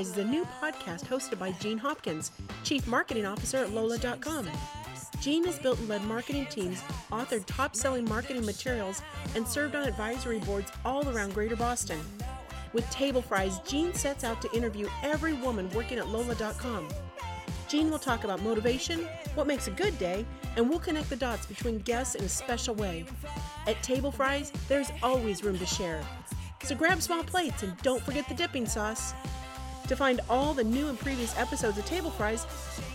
Fries is a new podcast hosted by Gene Hopkins, Chief Marketing Officer at Lola.com. Gene has built and led marketing teams, authored top selling marketing materials, and served on advisory boards all around Greater Boston. With Table Fries, Gene sets out to interview every woman working at Lola.com. Gene will talk about motivation, what makes a good day, and we'll connect the dots between guests in a special way. At Table Fries, there's always room to share. So grab small plates and don't forget the dipping sauce. To find all the new and previous episodes of Table Fries,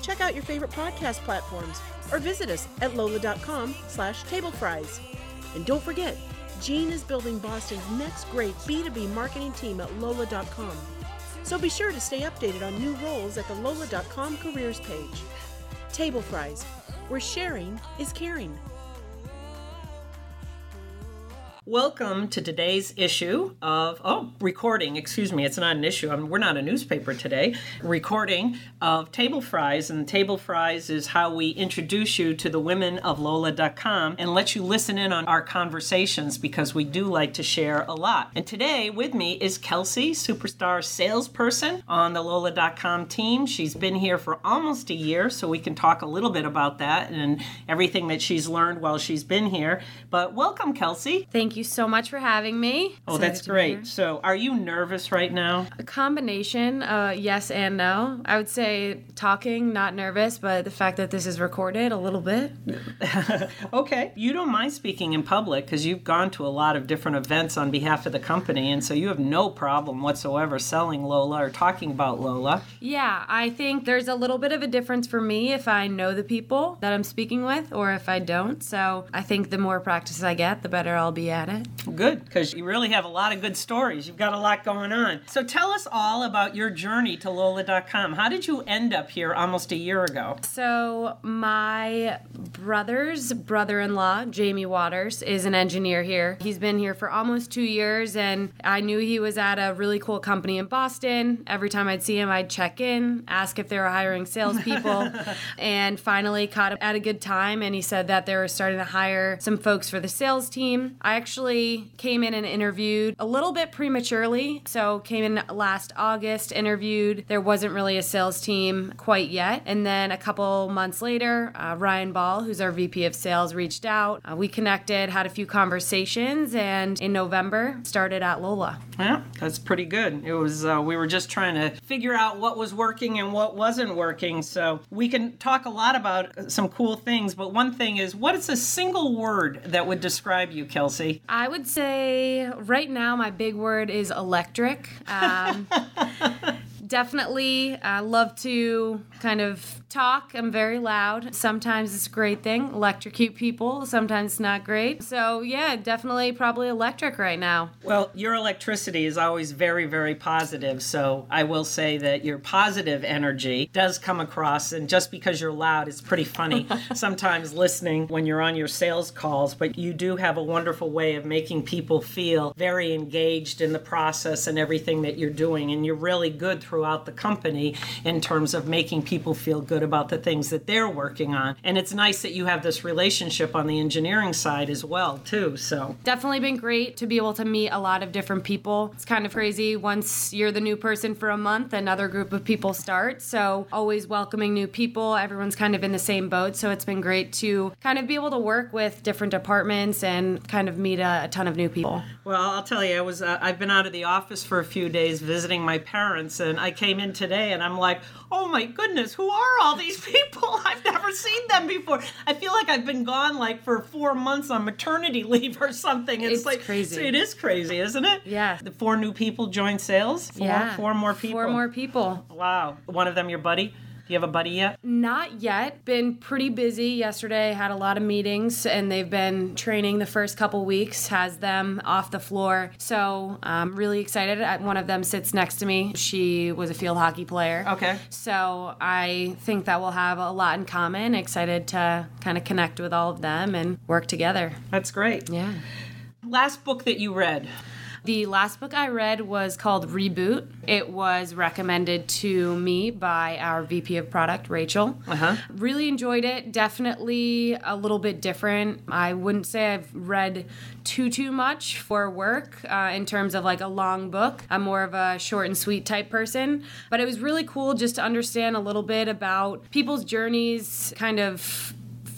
check out your favorite podcast platforms or visit us at lola.com slash tablefries. And don't forget, Jean is building Boston's next great B2B marketing team at lola.com. So be sure to stay updated on new roles at the lola.com careers page. Table Fries, where sharing is caring. Welcome to today's issue of, oh, recording, excuse me, it's not an issue. I we're not a newspaper today. Recording of Table Fries. And Table Fries is how we introduce you to the women of Lola.com and let you listen in on our conversations because we do like to share a lot. And today with me is Kelsey, superstar salesperson on the Lola.com team. She's been here for almost a year, so we can talk a little bit about that and everything that she's learned while she's been here. But welcome, Kelsey. Thank you so much for having me. Oh, Excited that's great. So, are you nervous right now? A combination, uh, yes and no. I would say talking, not nervous, but the fact that this is recorded a little bit. Okay. You don't mind speaking in public because you've gone to a lot of different events on behalf of the company, and so you have no problem whatsoever selling Lola or talking about Lola. Yeah, I think there's a little bit of a difference for me if I know the people that I'm speaking with or if I don't. So I think the more practice I get, the better I'll be at it. Good, because you really have a lot of good stories. You've got a lot going on. So, tell us all about your journey to Lola.com. How did you end up here almost a year ago? So, my brother's brother in law, Jamie Waters, is an engineer here. He's been here for almost two years, and I knew he was at a really cool company in Boston. Every time I'd see him, I'd check in, ask if they were hiring salespeople, and finally caught him at a good time. And he said that they were starting to hire some folks for the sales team. I actually came in and interviewed a little bit prematurely. So, came in last August, interviewed. There wasn't really a sales team quite yet. And then a couple months later, uh, Ryan Ball, who's our VP of sales, reached out. Uh, we connected, had a few conversations, and in November, started at Lola. Yeah, that's pretty good. It was uh, we were just trying to figure out what was working and what wasn't working. So we can talk a lot about some cool things, but one thing is, what is a single word that would describe you, Kelsey? I would say right now, my big word is electric. Um, definitely uh, love to kind of talk. I'm very loud. Sometimes it's a great thing, electrocute people. Sometimes it's not great. So, yeah, definitely probably electric right now. Well, your electricity is always very, very positive. So I will say that your positive energy does come across. And just because you're loud, it's pretty funny sometimes listening when you're on your sales calls. But you do have a wonderful way of making people feel very engaged in the process and everything that you're doing. And you're really good throughout the company in terms of making people feel good about the things that they're working on. And it's nice that you have this relationship on the engineering side as well, too. So Definitely been great to be able to meet a lot of different people. It's kind of crazy. Once you're the new person for a month, another group of people start. So, always welcoming new people. Everyone's kind of in the same boat. So, it's been great to kind of be able to work with different departments and kind of meet a, a ton of new people. Well, I'll tell you, I was uh, I've been out of the office for a few days visiting my parents, and I came in today, and I'm like, oh my goodness, who are all these people? I've never seen them before. I feel like I've been gone like for four months on maternity leave or something. It's, It's like crazy. It is crazy, isn't it? Yeah. The four new people joined sales. Four, yeah. four more people. Four more people. Wow. One of them your buddy. Do you have a buddy yet? Not yet. Been pretty busy yesterday. Had a lot of meetings, and they've been training the first couple weeks. Has them off the floor, so I'm really excited. One of them sits next to me. She was a field hockey player. Okay. So I think that we'll have a lot in common. Excited to kind of connect with all of them and work together. That's great. Yeah. Last book that you read. The last book I read was called Reboot. It was recommended to me by our VP of product, Rachel. Uh-huh. Really enjoyed it. Definitely a little bit different. I wouldn't say I've read too too much for work uh, in terms of like a long book. I'm more of a short and sweet type person, but it was really cool just to understand a little bit about people's journeys, kind of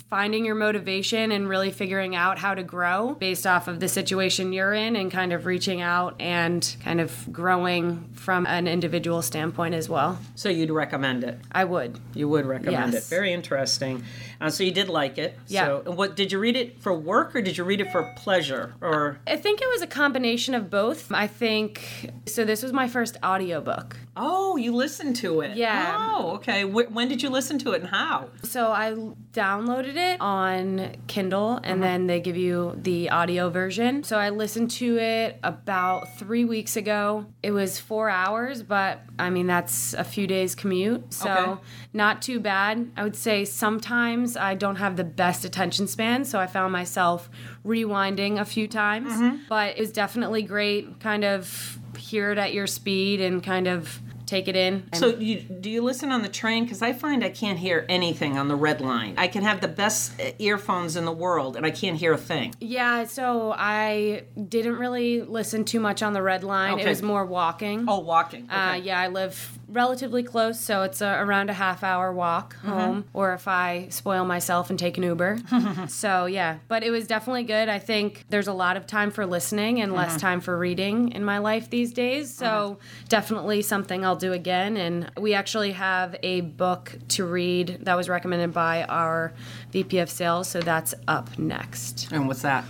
finding your motivation and really figuring out how to grow based off of the situation you're in and kind of reaching out and kind of growing from an individual standpoint as well. So you'd recommend it? I would. You would recommend Yes. it. Very interesting. Uh, so you did like it. Yeah. So what did you read it for work or did you read it for pleasure or? I think it was a combination of both. I think so. This was my first audiobook. Oh, you listened to it. Yeah. Oh, okay. Wh- when did you listen to it and how? So I downloaded it on Kindle and uh-huh. then they give you the audio version. So I listened to it about three weeks ago. It was four hours, but I mean, that's a few days commute. So Okay. not too bad. I would say sometimes I don't have the best attention span. So I found myself rewinding a few times, mm-hmm. but it was definitely great. Kind of hear it at your speed and kind of take it in. So you, do you listen on the train? Because I find I can't hear anything on the red line. I can have the best uh, earphones in the world and I can't hear a thing. Yeah, so I didn't really listen too much on the red line. Okay. It was more walking. Oh, walking. Okay. Uh, yeah, I live relatively close, so it's a, around a half hour walk Mm-hmm. home, or if I spoil myself and take an Uber. so, yeah, but it was definitely good. I think there's a lot of time for listening and Mm-hmm. less time for reading in my life these days. So, definitely something I'll do again. And we actually have a book to read that was recommended by our VP of sales, so that's up next. and what's that?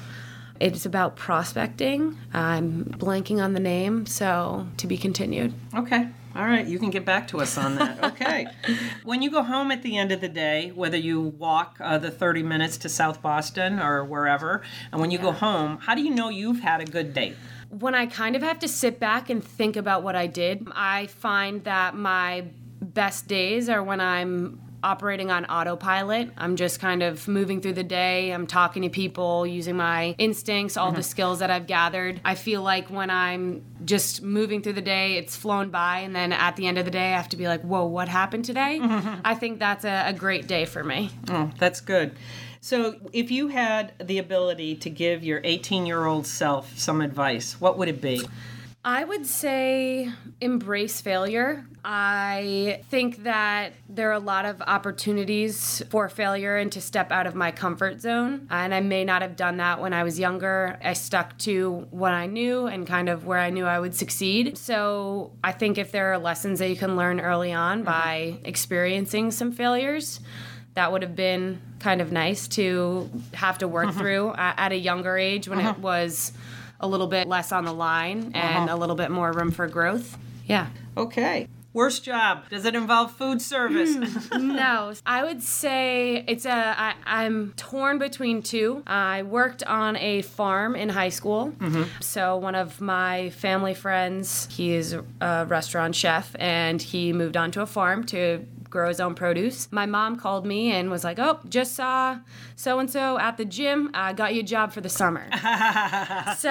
It's about prospecting. I'm blanking on the name, so to be continued. Okay. All right, you can get back to us on that. Okay. when you go home at the end of the day, whether you walk uh, the 30 minutes to South Boston or wherever, and when you go home, how do you know you've had a good date? When I kind of have to sit back and think about what I did, I find that my best days are when I'm operating on autopilot. I'm just kind of moving through the day. I'm talking to people, using my instincts, all the mm-hmm. skills that I've gathered. I feel like when I'm just moving through the day, it's flown by, and then at the end of the day, I have to be like, whoa, what happened today? Mm-hmm. I think that's a, a great day for me. Oh, that's good. So, if you had the ability to give your 18 year old self some advice, what would it be? I would say embrace failure. I think that there are a lot of opportunities for failure and to step out of my comfort zone. And I may not have done that when I was younger. I stuck to what I knew and kind of where I knew I would succeed. So I think if there are lessons that you can learn early on mm-hmm. by experiencing some failures, that would have been kind of nice to have to work mm-hmm. through at a younger age when it uh-huh. was a little bit less on the line and uh-huh. a little bit more room for growth. Yeah. Okay. Worst job? Does it involve food service? Mm, no, I would say it's a. I, I'm torn between two. I worked on a farm in high school. Mm-hmm. So one of my family friends, he is a restaurant chef, and he moved on to a farm to grow his own produce. My mom called me and was like, "Oh, just saw so and so at the gym. I got you a job for the summer." so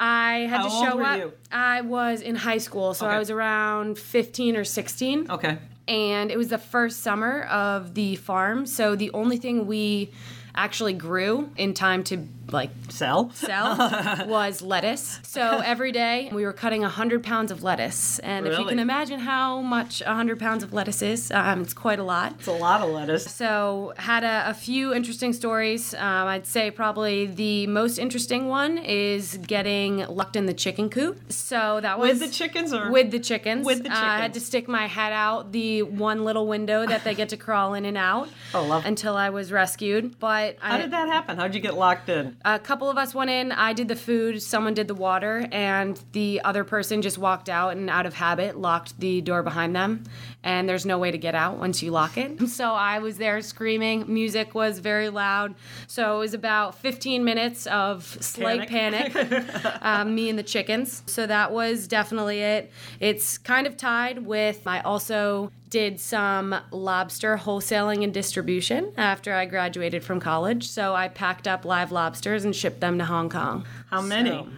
I had How to show were up. you? I was in high school, so Okay. I was around 15 or 16 okay. and it was the first summer of the farm so the only thing we actually grew in time to like Sell? sell was lettuce so every day we were cutting 100 pounds of lettuce and if you can imagine how much 100 pounds of lettuce is um, it's quite a lot It's a lot of lettuce. so had a, a few interesting stories. Um, I'd say probably the most interesting one is getting locked in the chicken coop. So that was With the chickens or? with the chickens. With the Uh, I had to stick my head out the one little window that they get to crawl in and out Oh, love- until I was rescued. But How I, did that happen? How'd you get locked in? a couple of us went in. I did the food, someone did the water, and the other person just walked out and out of habit locked the door behind them. And there's no way to get out once you lock it. So I was there screaming. Music was very loud. So it was about 15 minutes of slight Panic. panic. um, me and the chickens. So that was definitely it. It's kind of tied with I also did some lobster wholesaling and distribution after I graduated from college. So I packed up live lobsters and shipped them to Hong Kong. How many? So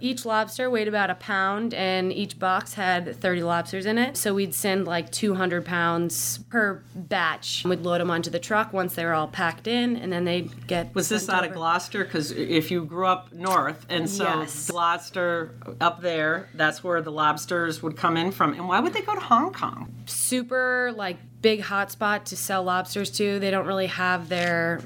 each lobster weighed about a pound, and each box had 30 lobsters in it. So we'd send like 200 pounds per batch. We'd load them onto the truck once they were all packed in, and then they'd get. Was this out of. Gloucester? Because if you grew up north, and so Yes. Gloucester up there, that's where the lobsters would come in from. And why would they go to Hong Kong? super like big hotspot to sell lobsters to. They don't really have their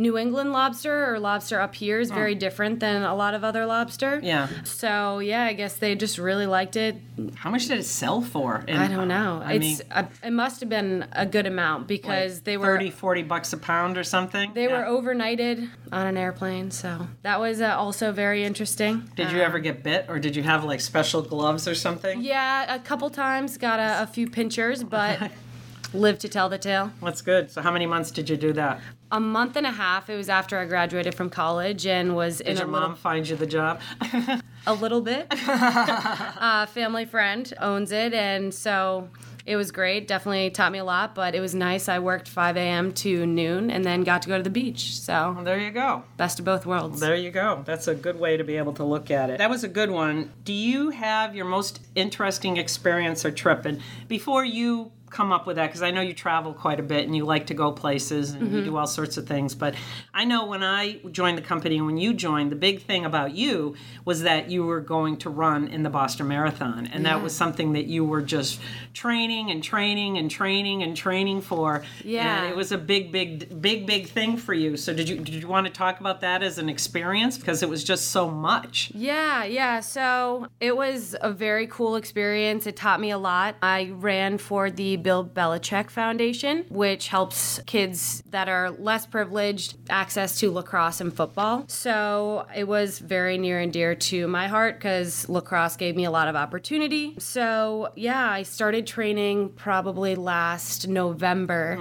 New England lobster or lobster up here is very different than a lot of other lobster. Yeah. So yeah, I guess they just really liked it. How much did it sell for? And, I don't know. I it's mean, uh, it must have been a good amount because they were 30, 40 bucks a pound or something. they Yeah. were overnighted on an airplane. So that was uh, also very interesting. Did you ever get bit, or did you have like special gloves or something? Yeah, a couple times got a, a few pinchers, but live to tell the tale. That's good. So how many months did you do that? A month and a half. It was after I graduated from college and was in Did a your little, mom find you the job? a little bit. uh, family friend owns it, and so it was great. Definitely taught me a lot, but it was nice. I worked 5 a.m. to noon, and then got to go to the beach. So there you go. best of both worlds. There you go. That's a good way to be able to look at it. That was a good one. Do you have your most interesting experience or trip? And before you come up with that, because I know you travel quite a bit and you like to go places and you mm-hmm. do all sorts of things. But I know when I joined the company and when you joined, the big thing about you was that you were going to run in the Boston Marathon. And that was something that you were just training and training and training and training for. Yeah. And it was a big, big, big, big thing for you. So did you did you want to talk about that as an experience because it was just so much? Yeah, yeah. So it was a very cool experience. It taught me a lot. I ran for the Bill Belichick Foundation, which helps kids that are less privileged access to lacrosse and football. So it was very near and dear to my heart because lacrosse gave me a lot of opportunity. So yeah, I started training probably last November.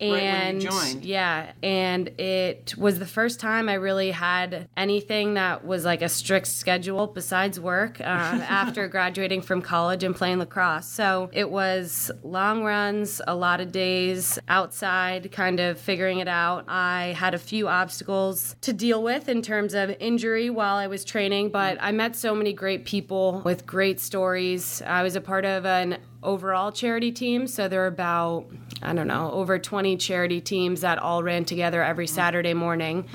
you And joined. yeah, and it was the first time I really had anything that was like a strict schedule besides work um, after graduating from college and playing lacrosse. So it was long runs, a lot of days outside, kind of figuring it out. I had a few obstacles to deal with in terms of injury while I was training, but I met so many great people with great stories. I was a part of an overall charity team. So there are about, I don't know, over 20 charity teams that all ran together every Saturday morning.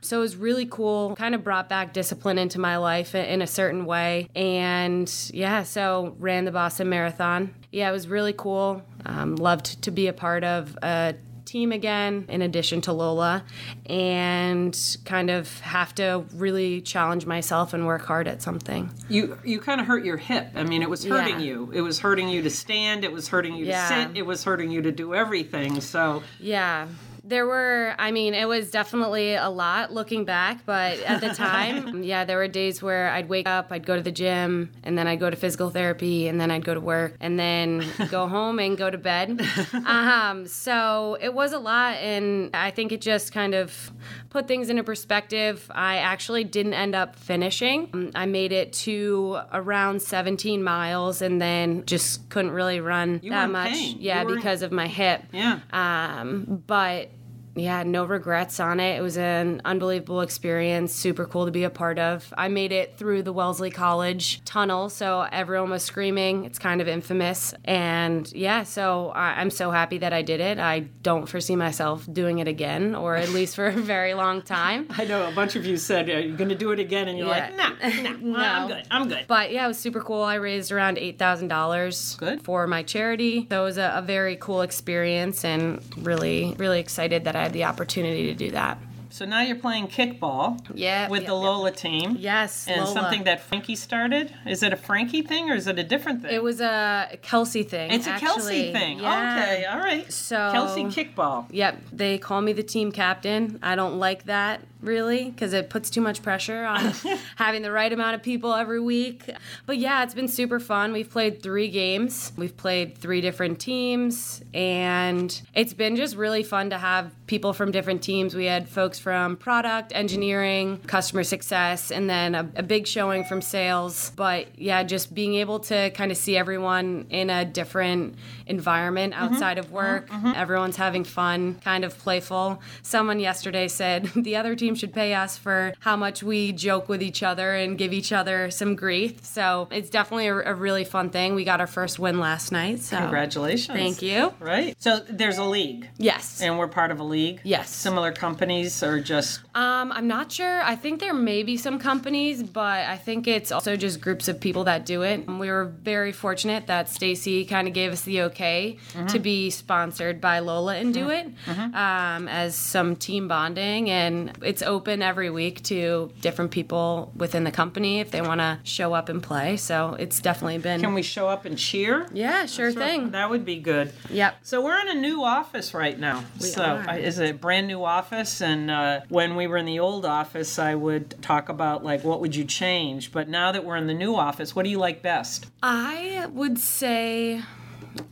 So it was really cool, kind of brought back discipline into my life in a certain way. And yeah, so ran the Boston Marathon. Yeah, it was really cool. Um, loved to be a part of a team again in addition to Lola and kind of have to really challenge myself and work hard at something. You you kind of hurt your hip. I mean, it was hurting Yeah. you. It was hurting you to stand. It was hurting you Yeah. to sit. It was hurting you to do everything. So Yeah. There were, I mean, it was definitely a lot looking back, but at the time, yeah, there were days where I'd wake up, I'd go to the gym, and then I'd go to physical therapy, and then I'd go to work, and then go home and go to bed. Um, so it was a lot, and I think it just kind of put things into perspective. I actually didn't end up finishing. Um, I made it to around 17 miles, and then just couldn't really run You that much. pain. Yeah, because of my hip. yeah. Um, but yeah, no regrets on it. It was an unbelievable experience, super cool to be a part of. I made it through the Wellesley College tunnel, so everyone was screaming. It's kind of infamous. And yeah, so I, I'm so happy that I did it. I don't foresee myself doing it again, or at least for a very long time. I know a bunch of you said, "Are you going to do it again?" And you're Yeah. like, "Nah, nah, I'm good. I'm good." But yeah, it was super cool. I raised around eight thousand dollars Good. for my charity. So it was a, a very cool experience, and really, really excited that I had the opportunity to do that. So now you're playing kickball. Yeah, With yeah, the. Lola team. Yes, And Lola. something that Frankie started. Is it a Frankie thing or is it a different thing? It was a Kelsey thing. It's a. Kelsey thing. Yeah. Okay, all right. So- Kelsey kickball. Yep, they call me the team captain. I don't like that really because it puts too much pressure on having the right amount of people every week. But yeah, it's been super fun. We've played three games, we've played three different teams, and it's been just really fun to have people from different teams. We had folks from product, engineering, customer success, and then a, a big showing from sales. But yeah, just being able to kind of see everyone in a different environment mm-hmm. outside of mm-hmm. work. Mm-hmm. Everyone's having fun, kind of playful. Someone yesterday said the other team team should pay us for how much we joke with each other and give each other some grief. So it's definitely a, a really fun thing. We got our first win last night. So Congratulations. Thank you. Right. So there's a league. Yes. And we're part of a league. Yes. Similar companies or just Um, I'm not sure. I think there may be some companies, but I think it's also just groups of people that do it. We were very fortunate that Stacy kind of gave us the okay to be sponsored by Lola and do it um, as some team bonding, and it's open every week to different people within the company if they want to show up and play. So it's definitely been. can we show up and cheer? yeah, sure thing. That would be good. Yep. So we're in a new office right now. so are. uh, is it a brand new office? And uh, when we were in the old office, I would talk about like what would you change. But now that we're in the new office, what do you like best? I would say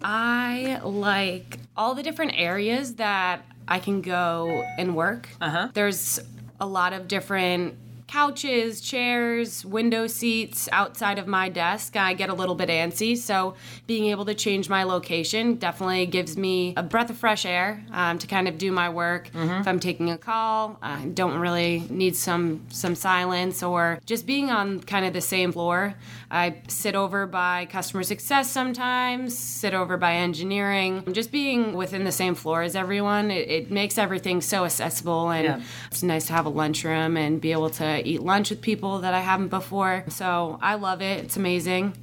I like all the different areas that I can go and work. Uh-huh. There's a lot of different couches, chairs, window seats outside of my desk. I get a little bit antsy, so being able to change my location definitely gives me a breath of fresh air um, to kind of do my work. If I'm taking a call, I don't really need some some silence or just being on kind of the same floor. I sit over by customer success sometimes, sit over by engineering. Just being within the same floor as everyone, it, it makes everything so accessible and Yeah. it's nice to have a lunchroom and be able to eat lunch with people that I haven't before. So I love it. It's amazing.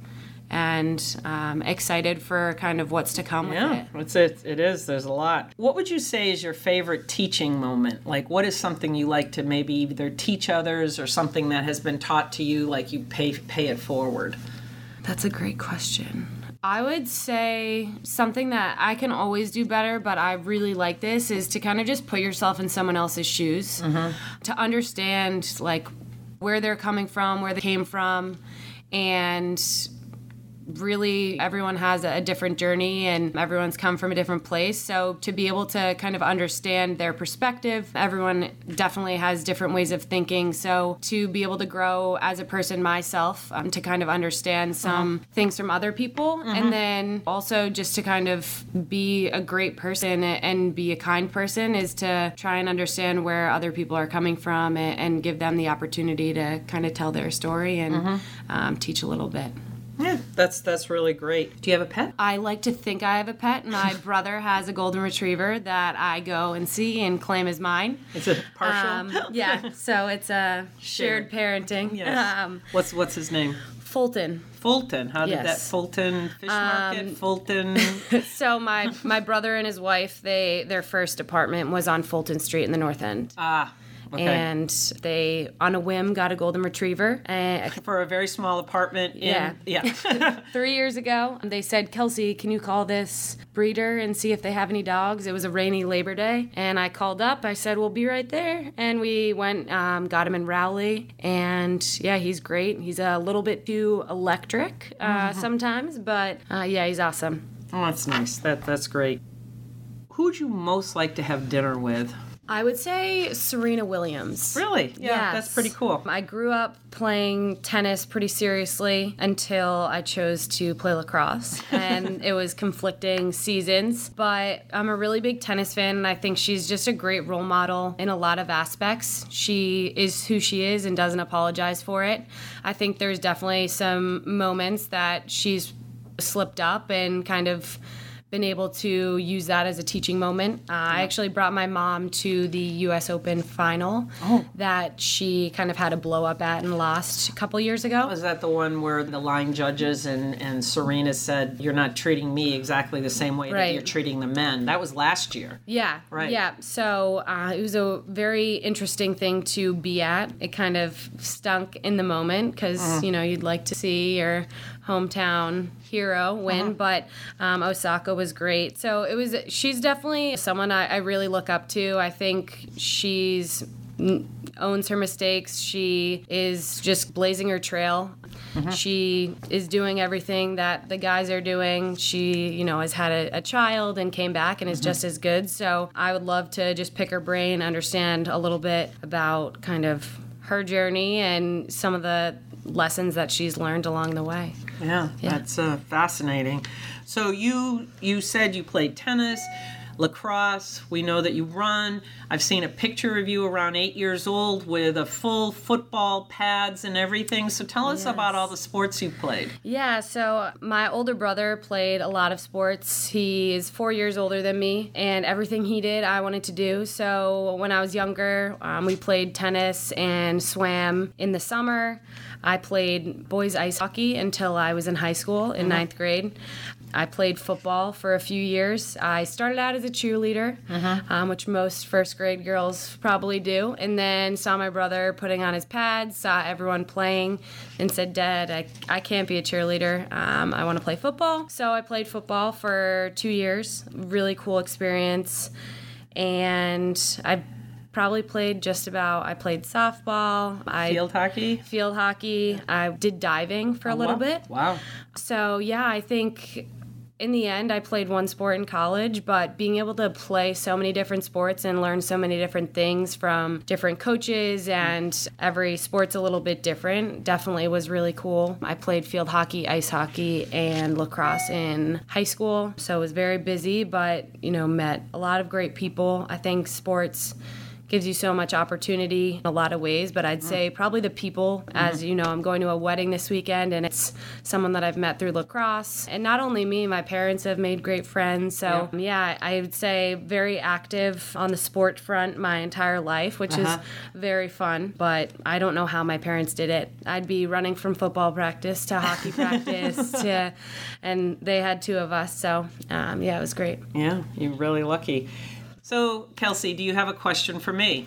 And um, excited for kind of what's to come with Yeah, it. it's it. It is. There's a lot. What would you say is your favorite teaching moment? Like, what is something you like to maybe either teach others or something that has been taught to you, like you pay pay it forward? That's a great question. I would say something that I can always do better, but I really like this is to kind of just put yourself in someone else's shoes, mm-hmm. to understand like where they're coming from, where they came from, and really everyone has a different journey and everyone's come from a different place. So to be able to kind of understand their perspective everyone definitely has different ways of thinking. So to be able to grow as a person myself um, to kind of understand some things from other people and then also just to kind of be a great person and be a kind person is to try and understand where other people are coming from and, and give them the opportunity to kind of tell their story and um, teach a little bit Yeah, that's that's really great. Do you have a pet? I like to think I have a pet. My brother has a golden retriever that I go and see and claim as mine. It's a partial. Um, yeah, so it's a shared parenting. Yes. Um, what's what's his name? Fulton. Fulton. How did that Fulton Fish Market? Fulton. So my my brother and his wife, they their first apartment was on Fulton Street in the North End. ah. Okay. And they, on a whim, got a golden retriever. And For a very small apartment. In, Yeah. Yeah. three years ago, they said, Kelsey, can you call this breeder and see if they have any dogs? It was a rainy Labor Day. And I called up. I said, we'll be right there. And we went, um, got him in Rowley. And yeah, he's great. He's a little bit too electric uh, sometimes, but uh, yeah, he's awesome. oh, that's nice. That that's great. Who'd you most like to have dinner with? I would say Serena Williams. Really? Yeah, that's pretty cool. I grew up playing tennis pretty seriously until I chose to play lacrosse. And it was conflicting seasons. But I'm a really big tennis fan, and I think she's just a great role model in a lot of aspects. She is who she is and doesn't apologize for it. I think there's definitely some moments that she's slipped up and kind of been able to use that as a teaching moment. Uh, I actually brought my mom to the U.S. Open final that she kind of had a blow up at and lost a couple years ago. Was that the one where the line judges and, and Serena said, You're not treating me exactly the same way that you're treating the men? That was last year. Yeah, Right. Yeah, so uh, it was a very interesting thing to be at. It kind of stunk in the moment because you know you'd like to see your hometown hero win, uh-huh. but um, Osaka was great. So it was. She's definitely someone I, I really look up to. I think she's owns her mistakes. She is just blazing her trail. Mm-hmm. She is doing everything that the guys are doing. She, you know, has had a, a child and came back and is mm-hmm. just as good. So I would love to just pick her brain, understand a little bit about kind of her journey and some of the lessons that she's learned along the way. Yeah, that's uh, fascinating. So you you said you played tennis. Lacrosse. We know that you run. I've seen a picture of you around eight years old with a full football pads and everything. So tell us Yes. about all the sports you've played. Yeah, so my older brother played a lot of sports. He is four years older than me, and everything he did, I wanted to do. So when I was younger, um, we played tennis and swam in the summer. I played boys ice hockey until I was in high school in ninth grade. I played football for a few years. I started out as a cheerleader, um, which most first grade girls probably do, and then saw my brother putting on his pads, saw everyone playing, and said, Dad, I, I can't be a cheerleader. Um, I want to play football. So I played football for two years. Really cool experience. And I probably played just about, I played softball. I Field hockey? field hockey. I did diving for a little Wow. bit. Wow. So yeah, I think in the end I played one sport in college, but being able to play so many different sports and learn so many different things from different coaches and every sport's a little bit different definitely was really cool. I played field hockey, ice hockey, and lacrosse in high school, so it was very busy, but you know, met a lot of great people. I think sports gives you so much opportunity in a lot of ways but i'd say probably the people as you know i'm going to a wedding this weekend and it's someone that i've met through lacrosse. And not only me my parents have made great friends. So yeah, i would say very active on the sport front my entire life which Uh-huh. is very fun but i don't know how my parents did it. I'd be running from football practice to hockey practice to and they had two of us. So um, yeah it was great. Yeah, you're really lucky. So, Kelsey, do you have a question for me?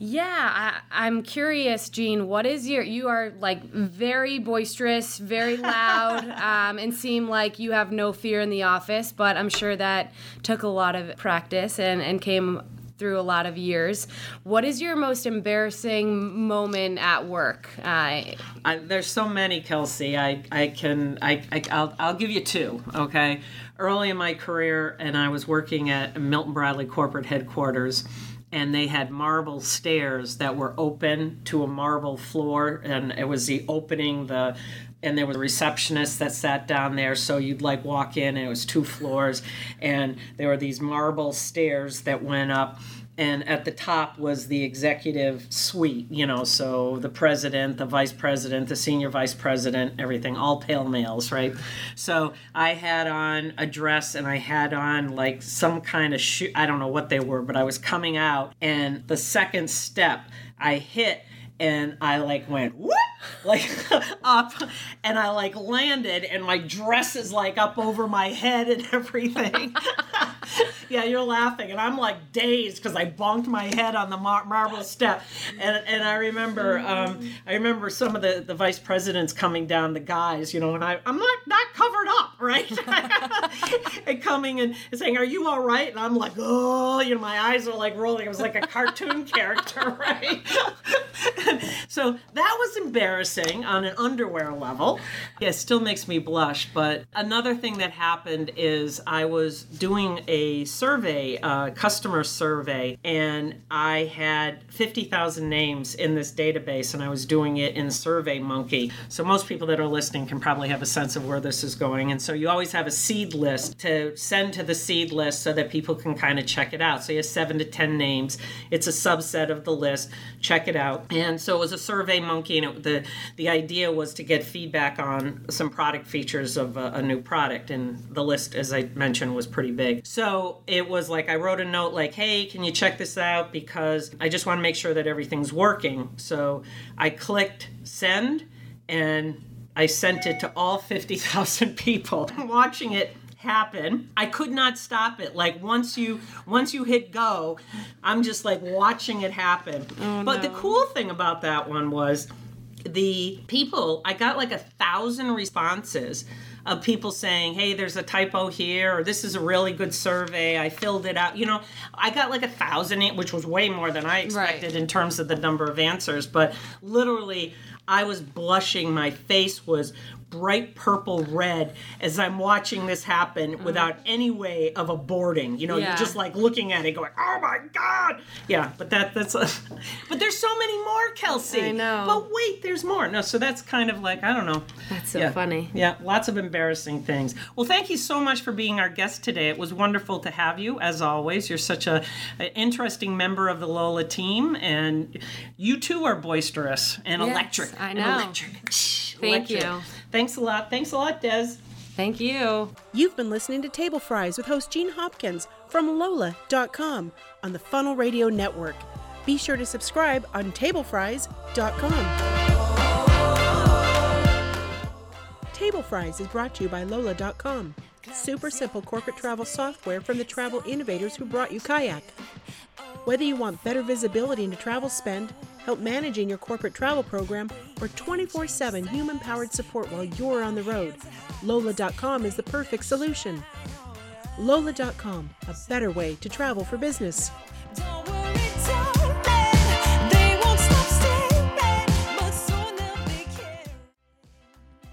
Yeah, I, I'm curious, Jean. What is your? You are like very boisterous, very loud, um, and seem like you have no fear in the office. But I'm sure that took a lot of practice and and came through a lot of years. What is your most embarrassing moment at work? Uh, I, there's so many, Kelsey. I, I can I, I I'll, I'll give you two. Okay, early in my career, and I was working at Milton Bradley corporate headquarters, and they had marble stairs that were open to a marble floor, and it was the opening the. And there was a receptionist that sat down there, so you'd like walk in, and it was two floors, and there were these marble stairs that went up, and at the top was the executive suite you know so the president the vice president the senior vice president everything all pale males right so i had on a dress and i had on like some kind of shoe i don't know what they were but i was coming out and the second step i hit and I like went whoop like up and I like landed and my dress is like up over my head and everything. yeah, you're laughing and I'm like dazed because I bonked my head on the mar- marble step and and I remember um, I remember some of the the vice presidents coming down the guys you know and I I'm not not covered up right and coming and saying are you all right and I'm like oh you know my eyes are like rolling it was like a cartoon character right so that was embarrassing on an underwear level. Yeah, it still makes me blush. But another thing that happened is I was doing a survey, uh, customer survey, and I had 50,000 names in this database, and I was doing it in SurveyMonkey. So most people that are listening can probably have a sense of where this is going. And so you always have a seed list to send to the seed list so that people can kind of check it out. So you have seven to 10 names. It's a subset of the list. Check it out. And so it was a survey monkey and it, the the idea was to get feedback on some product features of a, a new product and the list as i mentioned was pretty big so it was like i wrote a note like hey can you check this out because i just want to make sure that everything's working so i clicked send and I sent it to all 50,000 people watching it happen. I could not stop it. Like once you once you hit go, I'm just like watching it happen. Oh, but the cool thing about that one was the people, I got like a thousand responses of people saying, hey, there's a typo here, or this is a really good survey. I filled it out. You know, I got like a thousand, which was way more than I expected in terms of the number of answers. But literally, I was blushing. My face was bright purple red as I'm watching this happen mm-hmm. without any way of aborting. You know, Yeah. you're just like looking at it going, "Oh my god!" Yeah, but that that's. A, but there's so many more, Kelsey. I know. But wait, there's more. No, so that's kind of like I don't know. That's so Yeah. funny. Yeah, lots of embarrassing things. Well, thank you so much for being our guest today. It was wonderful to have you, as always. You're such a, an interesting member of the Lola team, and you too are boisterous and Yes, electric. I know. electric. Thank Electric. you. Thanks a lot. Thanks a lot, Des. Thank you. You've been listening to Table Fries with host Gene Hopkins from Lola.com on the Funnel Radio Network. Be sure to subscribe on TableFries.com. Table Fries is brought to you by Lola.com. Super simple corporate travel software from the travel innovators who brought you Kayak. Whether you want better visibility into travel spend, help managing your corporate travel program, or 24 7 human powered support while you're on the road, Lola.com is the perfect solution. Lola.com, a better way to travel for business.